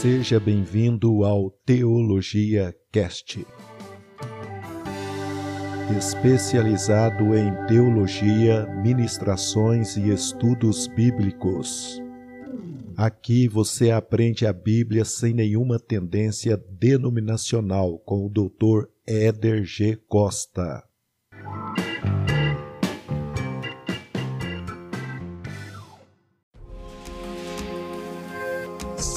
Seja bem-vindo ao Teologia Cast. Especializado em teologia, ministrações e estudos bíblicos. Aqui você aprende a Bíblia sem nenhuma tendência denominacional com o Dr. Éder G. Costa.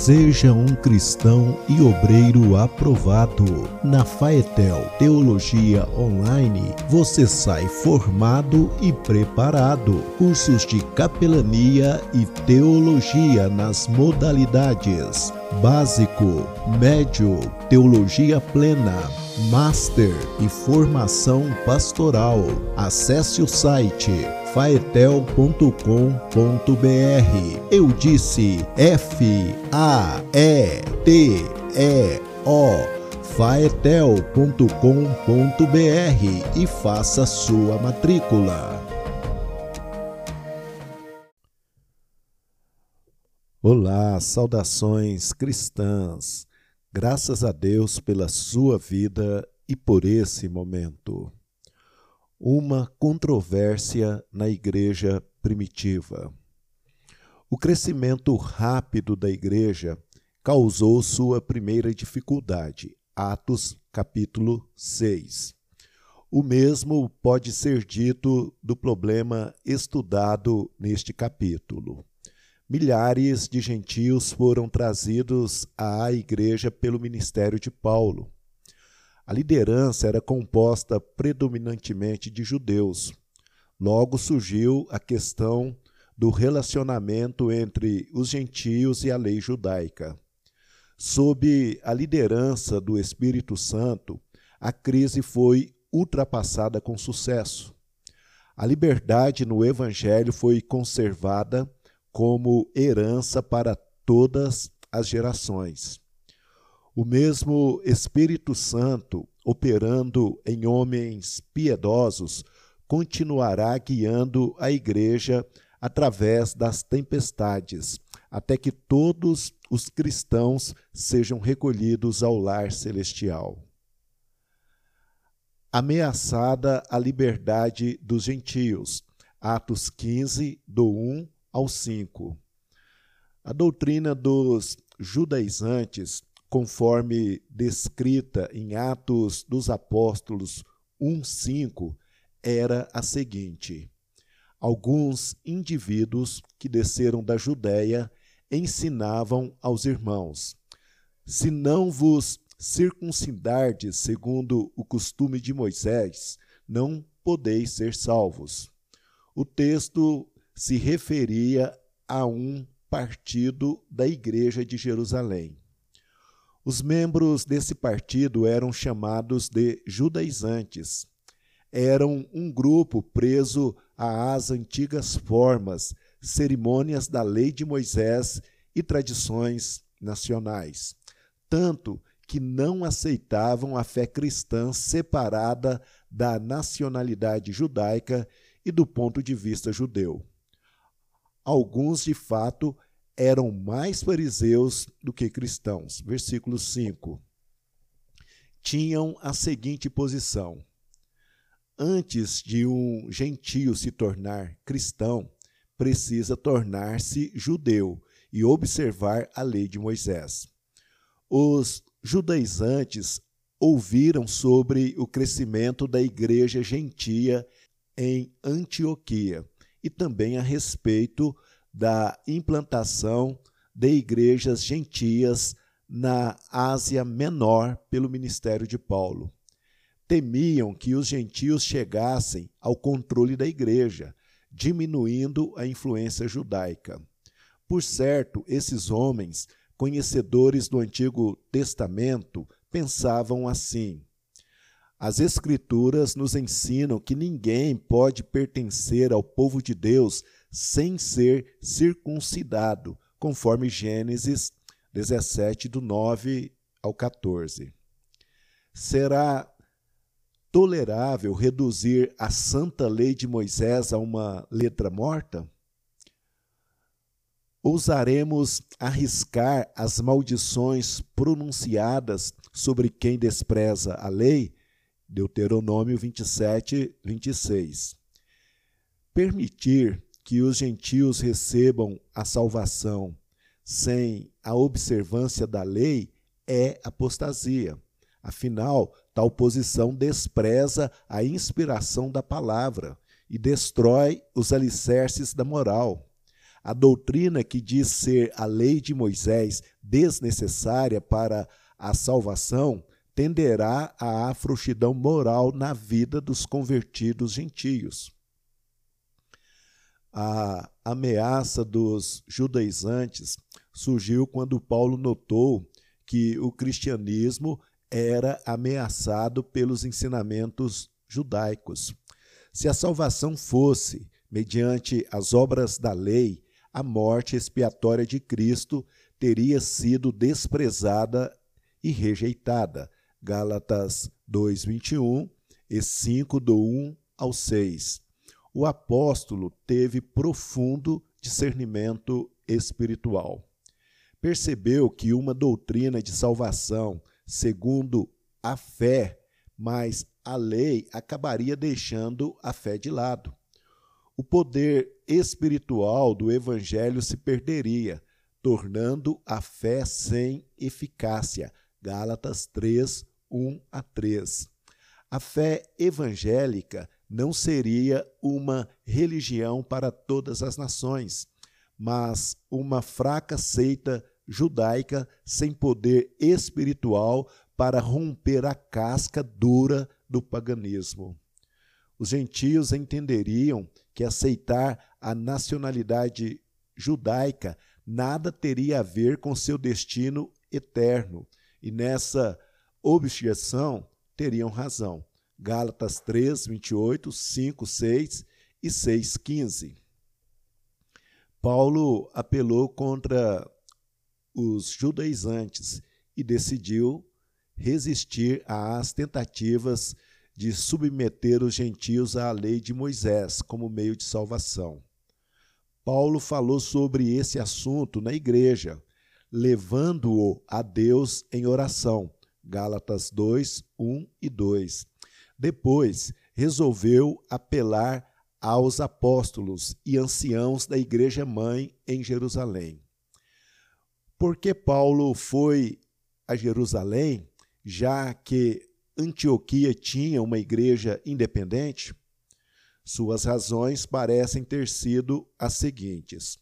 Seja um cristão e obreiro aprovado. Na Faetel Teologia Online, você sai formado e preparado. Cursos de capelania e teologia nas modalidades básico, médio, teologia plena, master e formação pastoral. Acesse o site faetel.com.br. Eu disse F A E T E O faetel.com.br e faça sua matrícula. Olá, saudações cristãs. Graças a Deus pela sua vida e por esse momento uma controvérsia na igreja primitiva. O crescimento rápido da igreja causou sua primeira dificuldade. Atos capítulo 6. O mesmo pode ser dito do problema estudado neste capítulo. Milhares de gentios foram trazidos à igreja pelo ministério de Paulo. A liderança era composta predominantemente de judeus. Logo surgiu a questão do relacionamento entre os gentios e a lei judaica. Sob a liderança do Espírito Santo, a crise foi ultrapassada com sucesso. A liberdade no Evangelho foi conservada como herança para todas as gerações. O mesmo Espírito Santo, operando em homens piedosos, continuará guiando a igreja através das tempestades, até que todos os cristãos sejam recolhidos ao lar celestial. Ameaçada a liberdade dos gentios. Atos 15, do 1 ao 5. A doutrina dos judaizantes conforme descrita em Atos dos Apóstolos 1:5, era a seguinte: Alguns indivíduos que desceram da Judéia ensinavam aos irmãos: Se não vos circuncidardes segundo o costume de Moisés, não podeis ser salvos. O texto se referia a um partido da igreja de Jerusalém. Os membros desse partido eram chamados de judaizantes. Eram um grupo preso às antigas formas, cerimônias da lei de Moisés e tradições nacionais. Tanto que não aceitavam a fé cristã separada da nacionalidade judaica e do ponto de vista judeu. Alguns, de fato, eram mais fariseus do que cristãos. Versículo 5. Tinham a seguinte posição: Antes de um gentio se tornar cristão, precisa tornar-se judeu e observar a lei de Moisés. Os judaizantes ouviram sobre o crescimento da igreja gentia em Antioquia e também a respeito da implantação de igrejas gentias na Ásia Menor pelo ministério de Paulo. Temiam que os gentios chegassem ao controle da igreja, diminuindo a influência judaica. Por certo, esses homens, conhecedores do Antigo Testamento, pensavam assim: as Escrituras nos ensinam que ninguém pode pertencer ao povo de Deus sem ser circuncidado, conforme Gênesis 17, do 9 ao 14. Será tolerável reduzir a santa lei de Moisés a uma letra morta? Ousaremos arriscar as maldições pronunciadas sobre quem despreza a lei? Deuteronômio 27, 26. Permitir que os gentios recebam a salvação sem a observância da lei é apostasia. Afinal, tal posição despreza a inspiração da palavra e destrói os alicerces da moral. A doutrina que diz ser a lei de Moisés desnecessária para a salvação tenderá à afrouxidão moral na vida dos convertidos gentios. A ameaça dos judaizantes surgiu quando Paulo notou que o cristianismo era ameaçado pelos ensinamentos judaicos. Se a salvação fosse mediante as obras da lei, a morte expiatória de Cristo teria sido desprezada e rejeitada. Gálatas 2:21 e 5 do 1 ao 6. O apóstolo teve profundo discernimento espiritual. Percebeu que uma doutrina de salvação, segundo a fé, mas a lei acabaria deixando a fé de lado o poder espiritual do evangelho se perderia, tornando a fé sem eficácia. Gálatas 3, 1 a 3. A fé evangélica não seria uma religião para todas as nações, mas uma fraca seita judaica sem poder espiritual para romper a casca dura do paganismo. Os gentios entenderiam que aceitar a nacionalidade judaica nada teria a ver com seu destino eterno, e nessa objeção teriam razão. Gálatas 3, 28, 5, 6 e 6, 15. Paulo apelou contra os judaizantes e decidiu resistir às tentativas de submeter os gentios à lei de Moisés como meio de salvação. Paulo falou sobre esse assunto na igreja, levando-o a Deus em oração. Gálatas 2, 1 e 2. Depois, resolveu apelar aos apóstolos e anciãos da igreja mãe em Jerusalém. Porque Paulo foi a Jerusalém, já que Antioquia tinha uma igreja independente? Suas razões parecem ter sido as seguintes: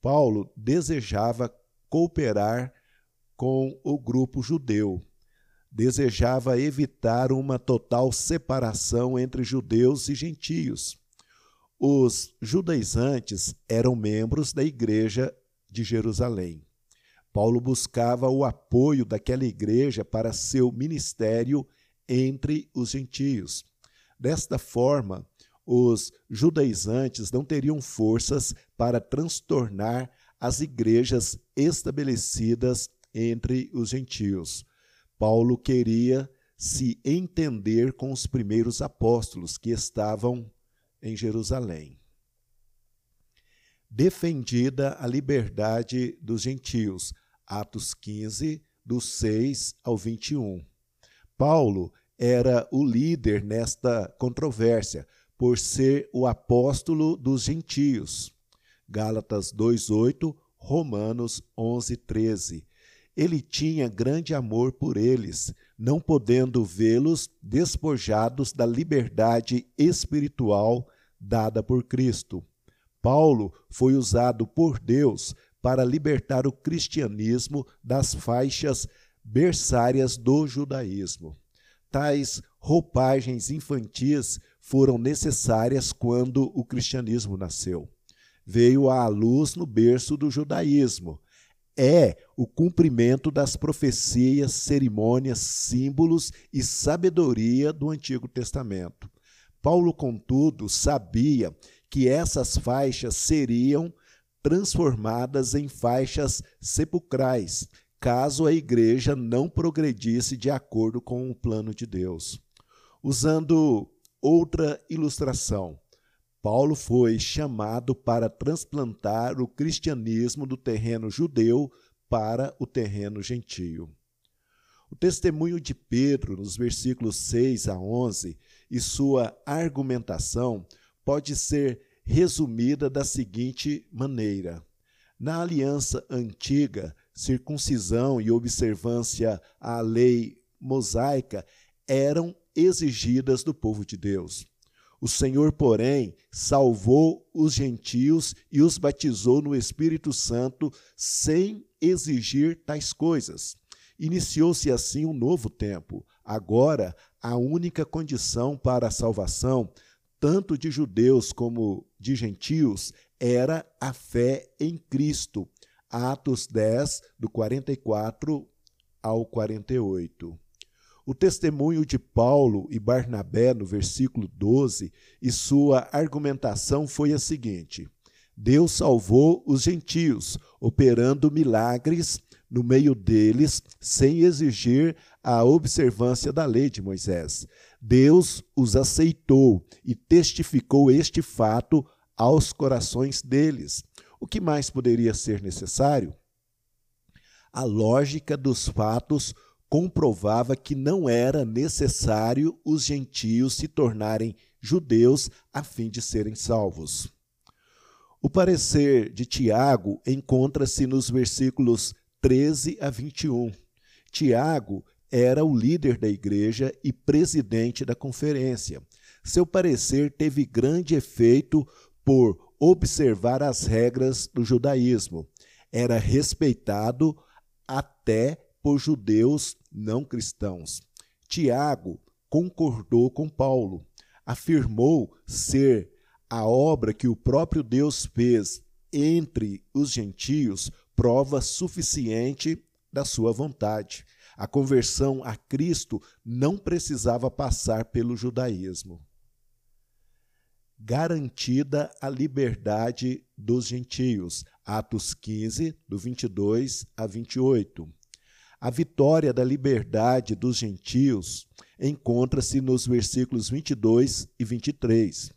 Paulo desejava cooperar com o grupo judeu, desejava evitar uma total separação entre judeus e gentios. Os judaizantes eram membros da igreja de Jerusalém. Paulo buscava o apoio daquela igreja para seu ministério entre os gentios. Desta forma, os judaizantes não teriam forças para transtornar as igrejas estabelecidas entre os gentios. Paulo queria se entender com os primeiros apóstolos que estavam em Jerusalém. Defendida a liberdade dos gentios, Atos 15, do 6 ao 21. Paulo era o líder nesta controvérsia, por ser o apóstolo dos gentios. Gálatas 2:8, Romanos 11:13. Ele tinha grande amor por eles, não podendo vê-los despojados da liberdade espiritual dada por Cristo. Paulo foi usado por Deus para libertar o cristianismo das faixas berçárias do judaísmo. Tais roupagens infantis foram necessárias quando o cristianismo nasceu. Veio à luz no berço do judaísmo. É o cumprimento das profecias, cerimônias, símbolos e sabedoria do Antigo Testamento. Paulo, contudo, sabia que essas faixas seriam transformadas em faixas sepulcrais, caso a igreja não progredisse de acordo com o plano de Deus. Usando outra ilustração, Paulo foi chamado para transplantar o cristianismo do terreno judeu para o terreno gentio. O testemunho de Pedro, nos versículos 6 a 11, e sua argumentação pode ser resumida da seguinte maneira: Na aliança antiga, circuncisão e observância à lei mosaica eram exigidas do povo de Deus. O Senhor, porém, salvou os gentios e os batizou no Espírito Santo sem exigir tais coisas. Iniciou-se assim um novo tempo. Agora, a única condição para a salvação, tanto de judeus como de gentios, era a fé em Cristo. Atos 10, do 44 ao 48. O testemunho de Paulo e Barnabé no versículo 12 e sua argumentação foi a seguinte: Deus salvou os gentios, operando milagres no meio deles, sem exigir a observância da lei de Moisés. Deus os aceitou e testificou este fato aos corações deles. O que mais poderia ser necessário? A lógica dos fatos comprovava que não era necessário os gentios se tornarem judeus a fim de serem salvos. O parecer de Tiago encontra-se nos versículos 13 a 21. Tiago era o líder da igreja e presidente da conferência. Seu parecer teve grande efeito por observar as regras do judaísmo. Era respeitado até por judeus não cristãos. Tiago concordou com Paulo, afirmou ser a obra que o próprio Deus fez entre os gentios prova suficiente da sua vontade. A conversão a Cristo não precisava passar pelo judaísmo. Garantida a liberdade dos gentios. Atos 15, do 22 a 28. A vitória da liberdade dos gentios encontra-se nos versículos 22 e 23.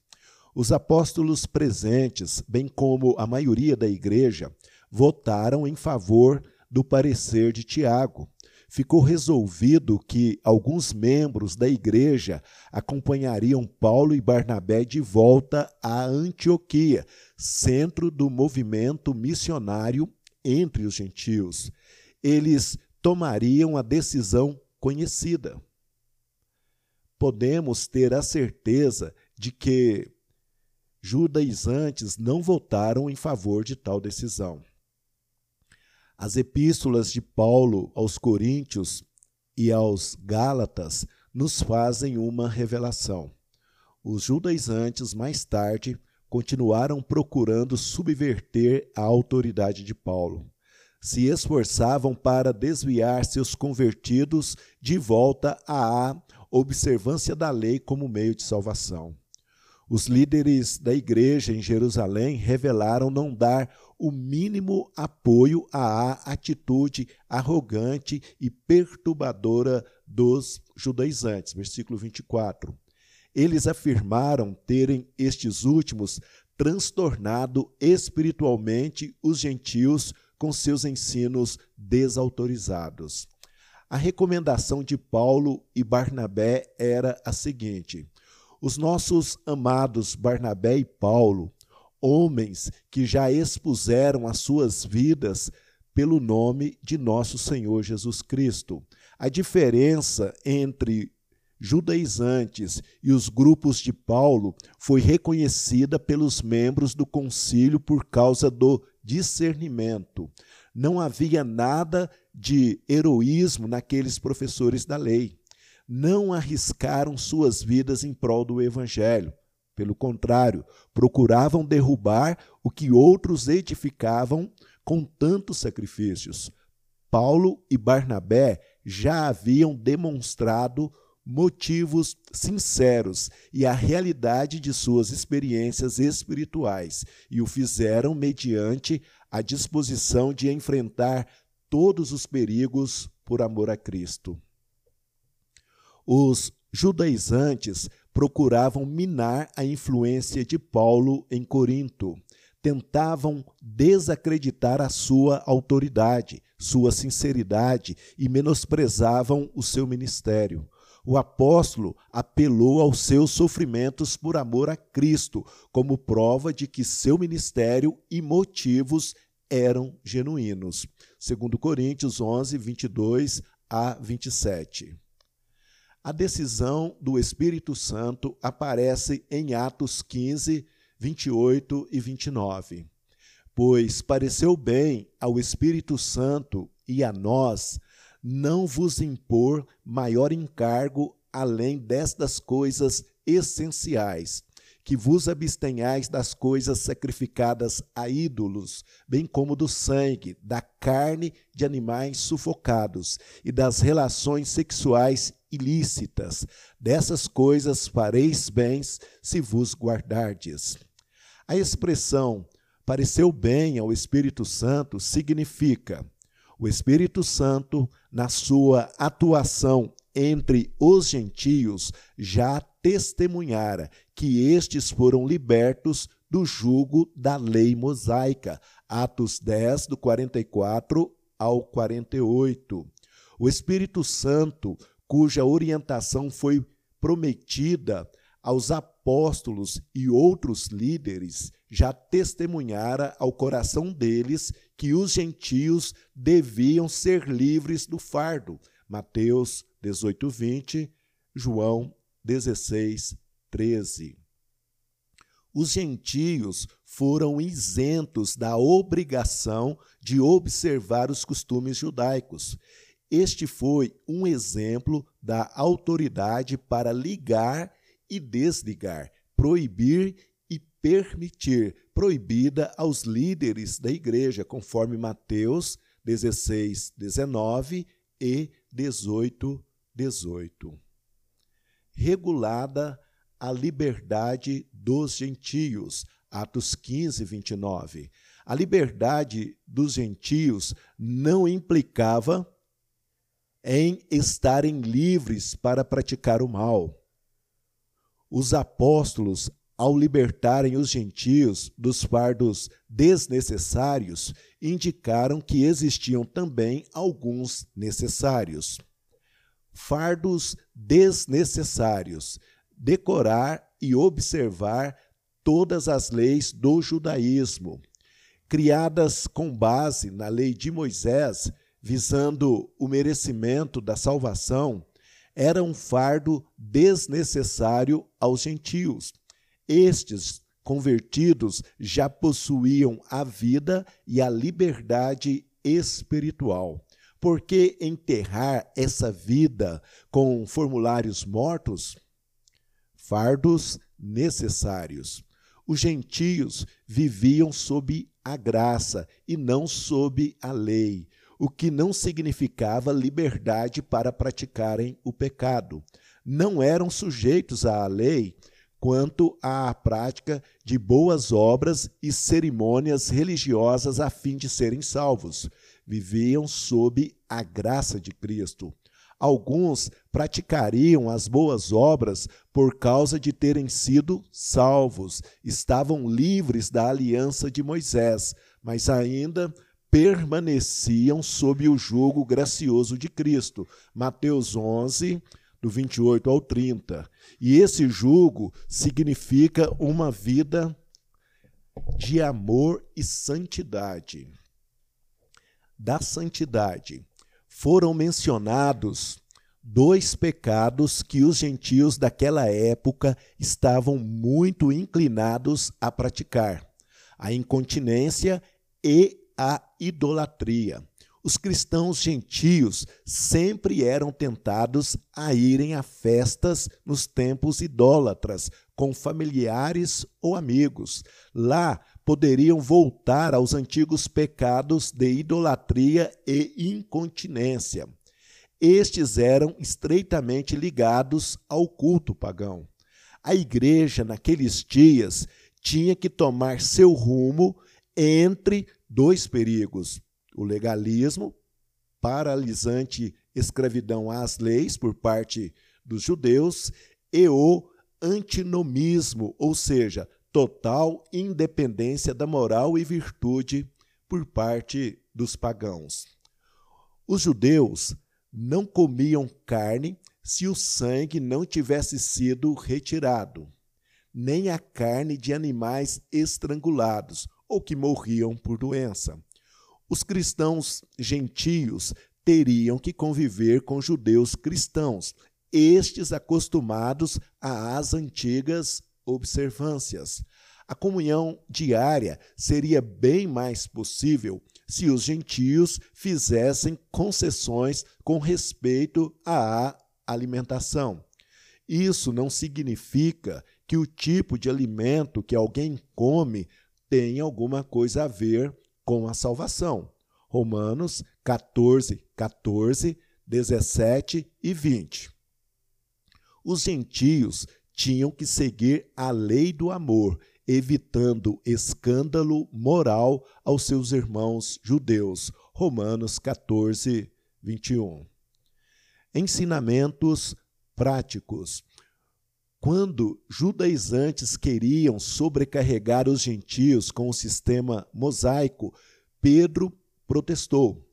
Os apóstolos presentes, bem como a maioria da igreja, votaram em favor do parecer de Tiago. Ficou resolvido que alguns membros da igreja acompanhariam Paulo e Barnabé de volta a Antioquia, centro do movimento missionário entre os gentios. Eles tomariam a decisão conhecida. Podemos ter a certeza de que judaizantes não votaram em favor de tal decisão. As epístolas de Paulo aos Coríntios e aos Gálatas nos fazem uma revelação. Os judaizantes, mais tarde, continuaram procurando subverter a autoridade de Paulo se esforçavam para desviar seus convertidos de volta à observância da lei como meio de salvação. Os líderes da igreja em Jerusalém revelaram não dar o mínimo apoio à atitude arrogante e perturbadora dos judaizantes. Versículo 24. Eles afirmaram terem estes últimos transtornado espiritualmente os gentios com seus ensinos desautorizados. A recomendação de Paulo e Barnabé era a seguinte: os nossos amados Barnabé e Paulo, homens que já expuseram as suas vidas pelo nome de nosso Senhor Jesus Cristo. A diferença entre judaizantes e os grupos de Paulo foi reconhecida pelos membros do concílio por causa do discernimento. Não havia nada de heroísmo naqueles professores da lei. Não arriscaram suas vidas em prol do evangelho. Pelo contrário, procuravam derrubar o que outros edificavam com tantos sacrifícios. Paulo e Barnabé já haviam demonstrado motivos sinceros e a realidade de suas experiências espirituais, e o fizeram mediante a disposição de enfrentar todos os perigos por amor a Cristo. Os judaizantes procuravam minar a influência de Paulo em Corinto. Tentavam desacreditar a sua autoridade, sua sinceridade e menosprezavam o seu ministério. O apóstolo apelou aos seus sofrimentos por amor a Cristo, como prova de que seu ministério e motivos eram genuínos. Segundo Coríntios 11, 22 a 27. A decisão do Espírito Santo aparece em Atos 15, 28 e 29. Pois pareceu bem ao Espírito Santo e a nós não vos impor maior encargo além destas coisas essenciais, que vos abstenhais das coisas sacrificadas a ídolos, bem como do sangue, da carne de animais sufocados e das relações sexuais ilícitas. Dessas coisas fareis bens se vos guardardes. A expressão pareceu bem ao Espírito Santo significa o Espírito Santo, na sua atuação entre os gentios, já testemunhara que estes foram libertos do jugo da lei mosaica. Atos 10, do 44 ao 48. O Espírito Santo, cuja orientação foi prometida aos apóstolos e outros líderes, já testemunhara ao coração deles que os gentios deviam ser livres do fardo. Mateus 18, 20, João 16, 13. Os gentios foram isentos da obrigação de observar os costumes judaicos. Este foi um exemplo da autoridade para ligar e desligar, proibir e permitir, proibida aos líderes da igreja, conforme Mateus 16, 19 e 18, 18 regulada a liberdade dos gentios. Atos 15, 29. A liberdade dos gentios não implicava em estarem livres para praticar o mal. Os apóstolos, ao libertarem os gentios dos fardos desnecessários, indicaram que existiam também alguns necessários. Fardos desnecessários, decorar e observar todas as leis do judaísmo, criadas com base na lei de Moisés, visando o merecimento da salvação, era um fardo desnecessário aos gentios. Estes convertidos já possuíam a vida e a liberdade espiritual. Por que enterrar essa vida com formulários mortos? Fardos necessários. Os gentios viviam sob a graça e não sob a lei, o que não significava liberdade para praticarem o pecado. Não eram sujeitos à lei quanto à prática de boas obras e cerimônias religiosas a fim de serem salvos viviam sob a graça de Cristo. Alguns praticariam as boas obras por causa de terem sido salvos, estavam livres da aliança de Moisés, mas ainda permaneciam sob o jugo gracioso de Cristo. Mateus 11, do 28 ao 30. E esse jugo significa uma vida de amor e santidade da santidade, foram mencionados dois pecados que os gentios daquela época estavam muito inclinados a praticar: a incontinência e a idolatria. Os cristãos gentios sempre eram tentados a irem a festas nos templos idólatras, com familiares ou amigos. Lá poderiam voltar aos antigos pecados de idolatria e incontinência. Estes eram estreitamente ligados ao culto pagão. A igreja, naqueles dias, tinha que tomar seu rumo entre dois perigos: o legalismo, paralisante escravidão às leis por parte dos judeus, e o antinomismo, ou seja, total independência da moral e virtude por parte dos pagãos. Os judeus não comiam carne se o sangue não tivesse sido retirado, nem a carne de animais estrangulados ou que morriam por doença. Os cristãos gentios teriam que conviver com judeus cristãos, estes acostumados às antigas observâncias. A comunhão diária seria bem mais possível se os gentios fizessem concessões com respeito à alimentação. Isso não significa que o tipo de alimento que alguém come tem alguma coisa a ver com a salvação. Romanos 14, 14, 17 e 20. Os gentios tinham que seguir a lei do amor, evitando escândalo moral aos seus irmãos judeus. Romanos 14, 21. Ensinamentos práticos. Quando judaizantes queriam sobrecarregar os gentios com o sistema mosaico, Pedro protestou.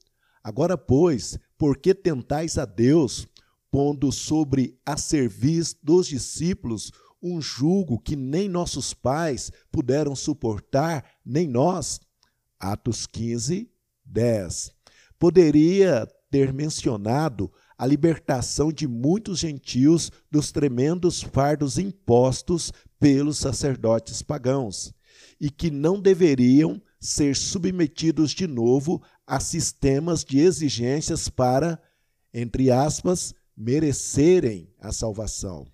Agora, pois, por que tentais a Deus, pondo sobre a serviço dos discípulos um jugo que nem nossos pais puderam suportar, nem nós? Atos 15, 10. Poderia ter mencionado a libertação de muitos gentios dos tremendos fardos impostos pelos sacerdotes pagãos, e que não deveriam ser submetidos de novo a sistemas de exigências para, entre aspas, merecerem a salvação.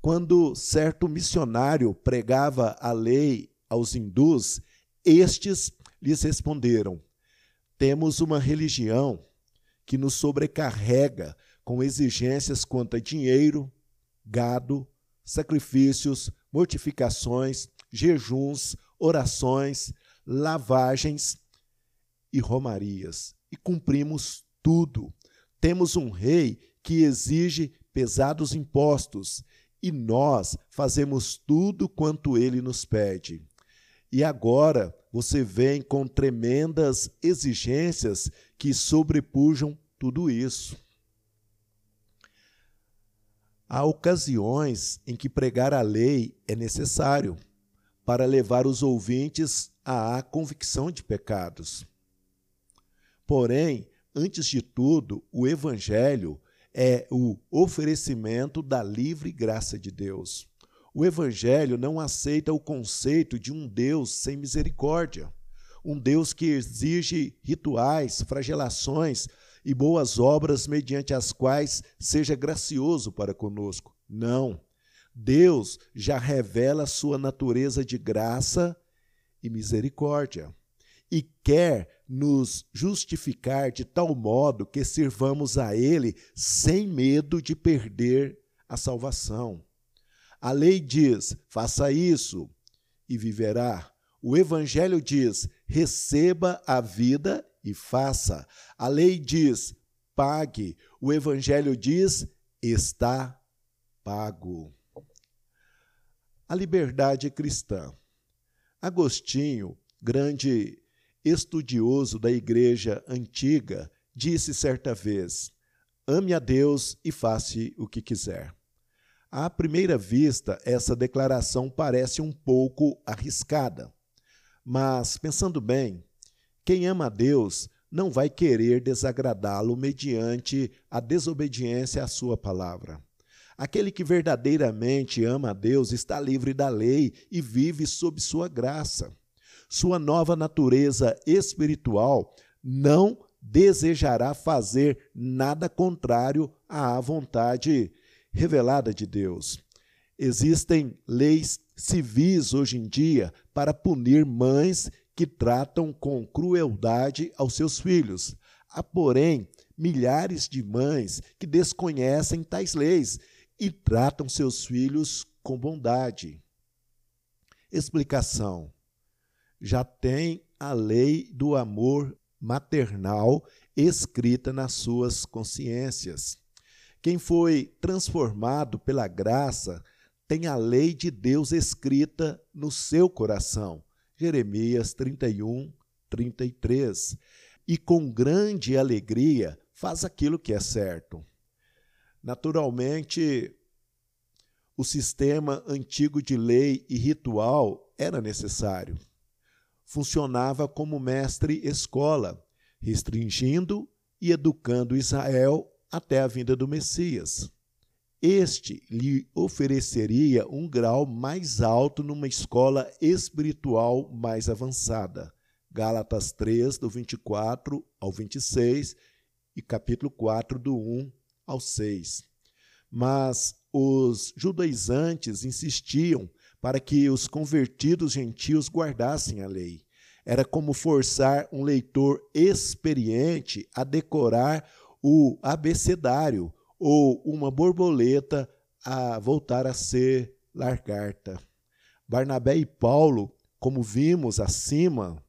Quando certo missionário pregava a lei aos hindus, estes lhes responderam: Temos uma religião que nos sobrecarrega com exigências quanto a dinheiro, gado, sacrifícios, mortificações, jejuns, orações, lavagens e romarias. E cumprimos tudo. Temos um rei que exige pesados impostos e nós fazemos tudo quanto ele nos pede. E agora você vem com tremendas exigências que sobrepujam tudo isso. Há ocasiões em que pregar a lei é necessário para levar os ouvintes à convicção de pecados. Porém, antes de tudo, o Evangelho é o oferecimento da livre graça de Deus. O Evangelho não aceita o conceito de um Deus sem misericórdia, um Deus que exige rituais, flagelações e boas obras mediante as quais seja gracioso para conosco. Não. Deus já revela sua natureza de graça e misericórdia e quer nos justificar de tal modo que sirvamos a Ele sem medo de perder a salvação. A lei diz: faça isso e viverá. O Evangelho diz: receba a vida e faça. A lei diz: pague. O Evangelho diz: está pago. A liberdade cristã. Agostinho, grande estudioso da igreja antiga, disse certa vez: Ame a Deus e faça o que quiser. À primeira vista, essa declaração parece um pouco arriscada. Mas, pensando bem, quem ama a Deus não vai querer desagradá-lo mediante a desobediência à sua palavra. Aquele que verdadeiramente ama a Deus está livre da lei e vive sob sua graça. Sua nova natureza espiritual não desejará fazer nada contrário à vontade revelada de Deus. Existem leis civis hoje em dia para punir mães que tratam com crueldade aos seus filhos. Há, porém, milhares de mães que desconhecem tais leis e tratam seus filhos com bondade. Explicação: já tem a lei do amor maternal escrita nas suas consciências. Quem foi transformado pela graça tem a lei de Deus escrita no seu coração. Jeremias 31, 33. E com grande alegria faz aquilo que é certo. Naturalmente, o sistema antigo de lei e ritual era necessário. Funcionava como mestre-escola, restringindo e educando Israel até a vinda do Messias. Este lhe ofereceria um grau mais alto numa escola espiritual mais avançada. Gálatas 3, do 24 ao 26 e capítulo 4, do 1 ao 6. Mas os judaizantes insistiam para que os convertidos gentios guardassem a lei. Era como forçar um leitor experiente a decorar o abecedário ou uma borboleta a voltar a ser lagarta. Barnabé e Paulo, como vimos acima,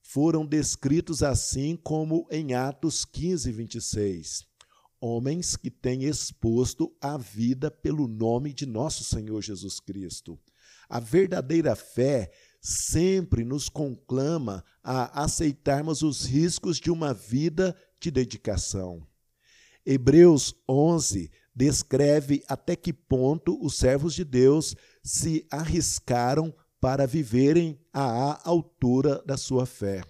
foram descritos assim como em Atos 15, 26. Homens que têm exposto a vida pelo nome de nosso Senhor Jesus Cristo. A verdadeira fé sempre nos conclama a aceitarmos os riscos de uma vida de dedicação. Hebreus 11 descreve até que ponto os servos de Deus se arriscaram para viverem à altura da sua fé.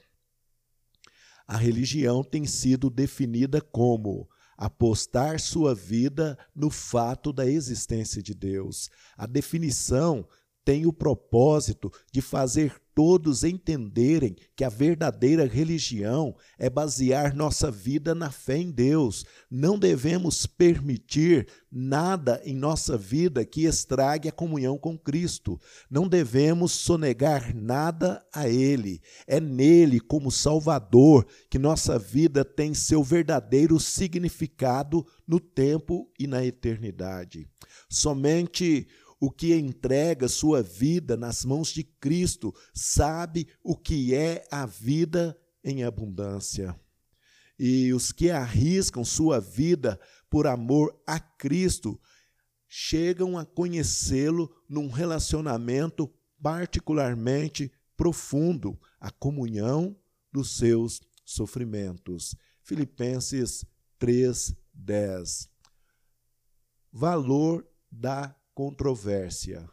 A religião tem sido definida como apostar sua vida no fato da existência de Deus. A definição tem o propósito de fazer todos entenderem que a verdadeira religião é basear nossa vida na fé em Deus. Não devemos permitir nada em nossa vida que estrague a comunhão com Cristo. Não devemos sonegar nada a Ele. É nele, como Salvador, que nossa vida tem seu verdadeiro significado no tempo e na eternidade. Somente o que entrega sua vida nas mãos de Cristo sabe o que é a vida em abundância. E os que arriscam sua vida por amor a Cristo chegam a conhecê-lo num relacionamento particularmente profundo, a comunhão dos seus sofrimentos. Filipenses 3:10. Valor da controvérsia.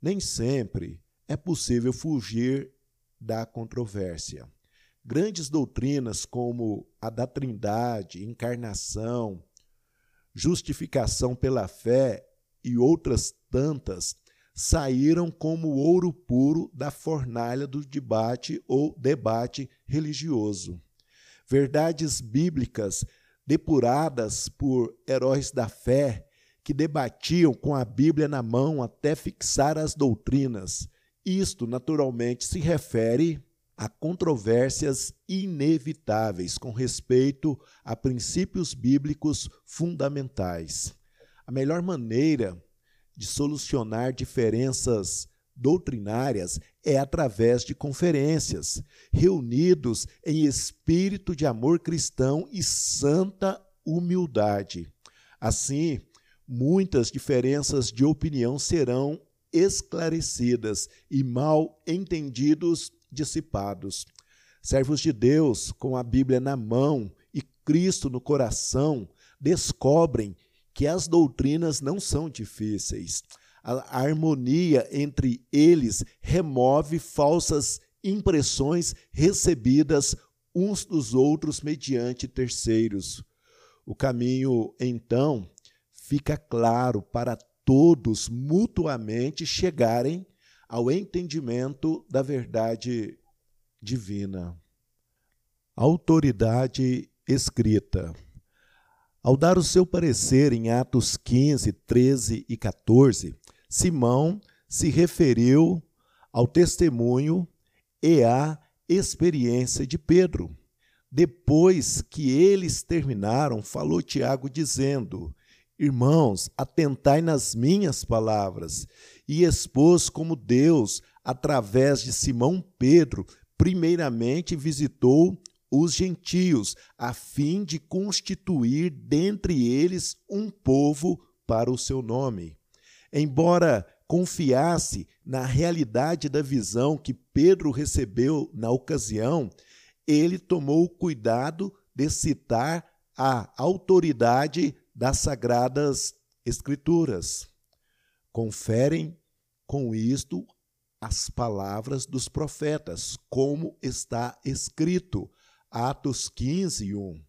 Nem sempre é possível fugir da controvérsia. Grandes doutrinas como a da Trindade, encarnação, justificação pela fé e outras tantas saíram como ouro puro da fornalha do debate ou debate religioso. Verdades bíblicas depuradas por heróis da fé que debatiam com a Bíblia na mão até fixar as doutrinas. Isto, naturalmente, se refere a controvérsias inevitáveis com respeito a princípios bíblicos fundamentais. A melhor maneira de solucionar diferenças doutrinárias é através de conferências, reunidos em espírito de amor cristão e santa humildade. Assim, muitas diferenças de opinião serão esclarecidas e mal entendidos dissipados. Servos de Deus, com a Bíblia na mão e Cristo no coração, descobrem que as doutrinas não são difíceis. A harmonia entre eles remove falsas impressões recebidas uns dos outros mediante terceiros. O caminho, então, fica claro para todos mutuamente chegarem ao entendimento da verdade divina. Autoridade escrita. Ao dar o seu parecer em Atos 15, 13 e 14, Simão se referiu ao testemunho e à experiência de Pedro. Depois que eles terminaram, falou Tiago, dizendo: Irmãos, atentai nas minhas palavras, e expôs como Deus, através de Simão Pedro, primeiramente visitou os gentios, a fim de constituir dentre eles um povo para o seu nome. Embora confiasse na realidade da visão que Pedro recebeu na ocasião, ele tomou cuidado de citar a autoridade das sagradas escrituras. Conferem com isto as palavras dos profetas, como está escrito, Atos 15, 1.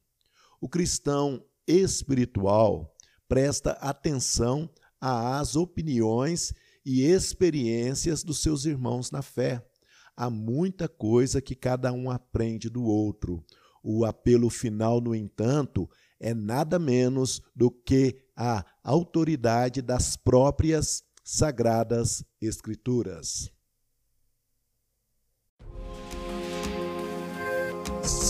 O cristão espiritual presta atenção às opiniões e experiências dos seus irmãos na fé. Há muita coisa que cada um aprende do outro. O apelo final, no entanto, é nada menos do que a autoridade das próprias sagradas Escrituras.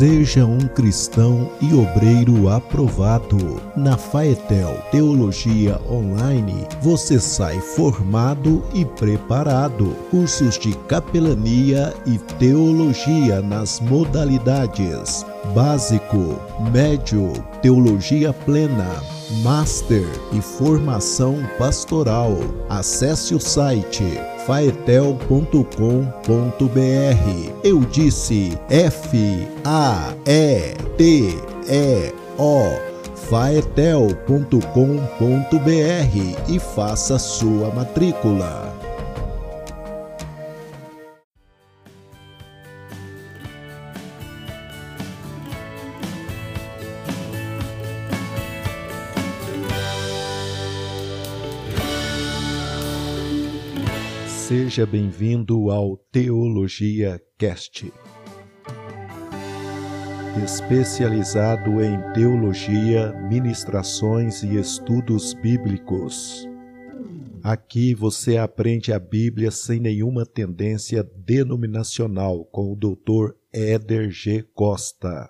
Seja um cristão e obreiro aprovado. Na Faetel Teologia Online, você sai formado e preparado. Cursos de capelania e teologia nas modalidades básico, médio, teologia plena, master e formação pastoral. Acesse o site faetel.com.br. Eu disse F A E T E O faetel.com.br e faça sua matrícula. Seja bem-vindo ao Teologia Cast. Especializado em teologia, ministrações e estudos bíblicos. Aqui você aprende a Bíblia sem nenhuma tendência denominacional com o Dr. Éder G. Costa.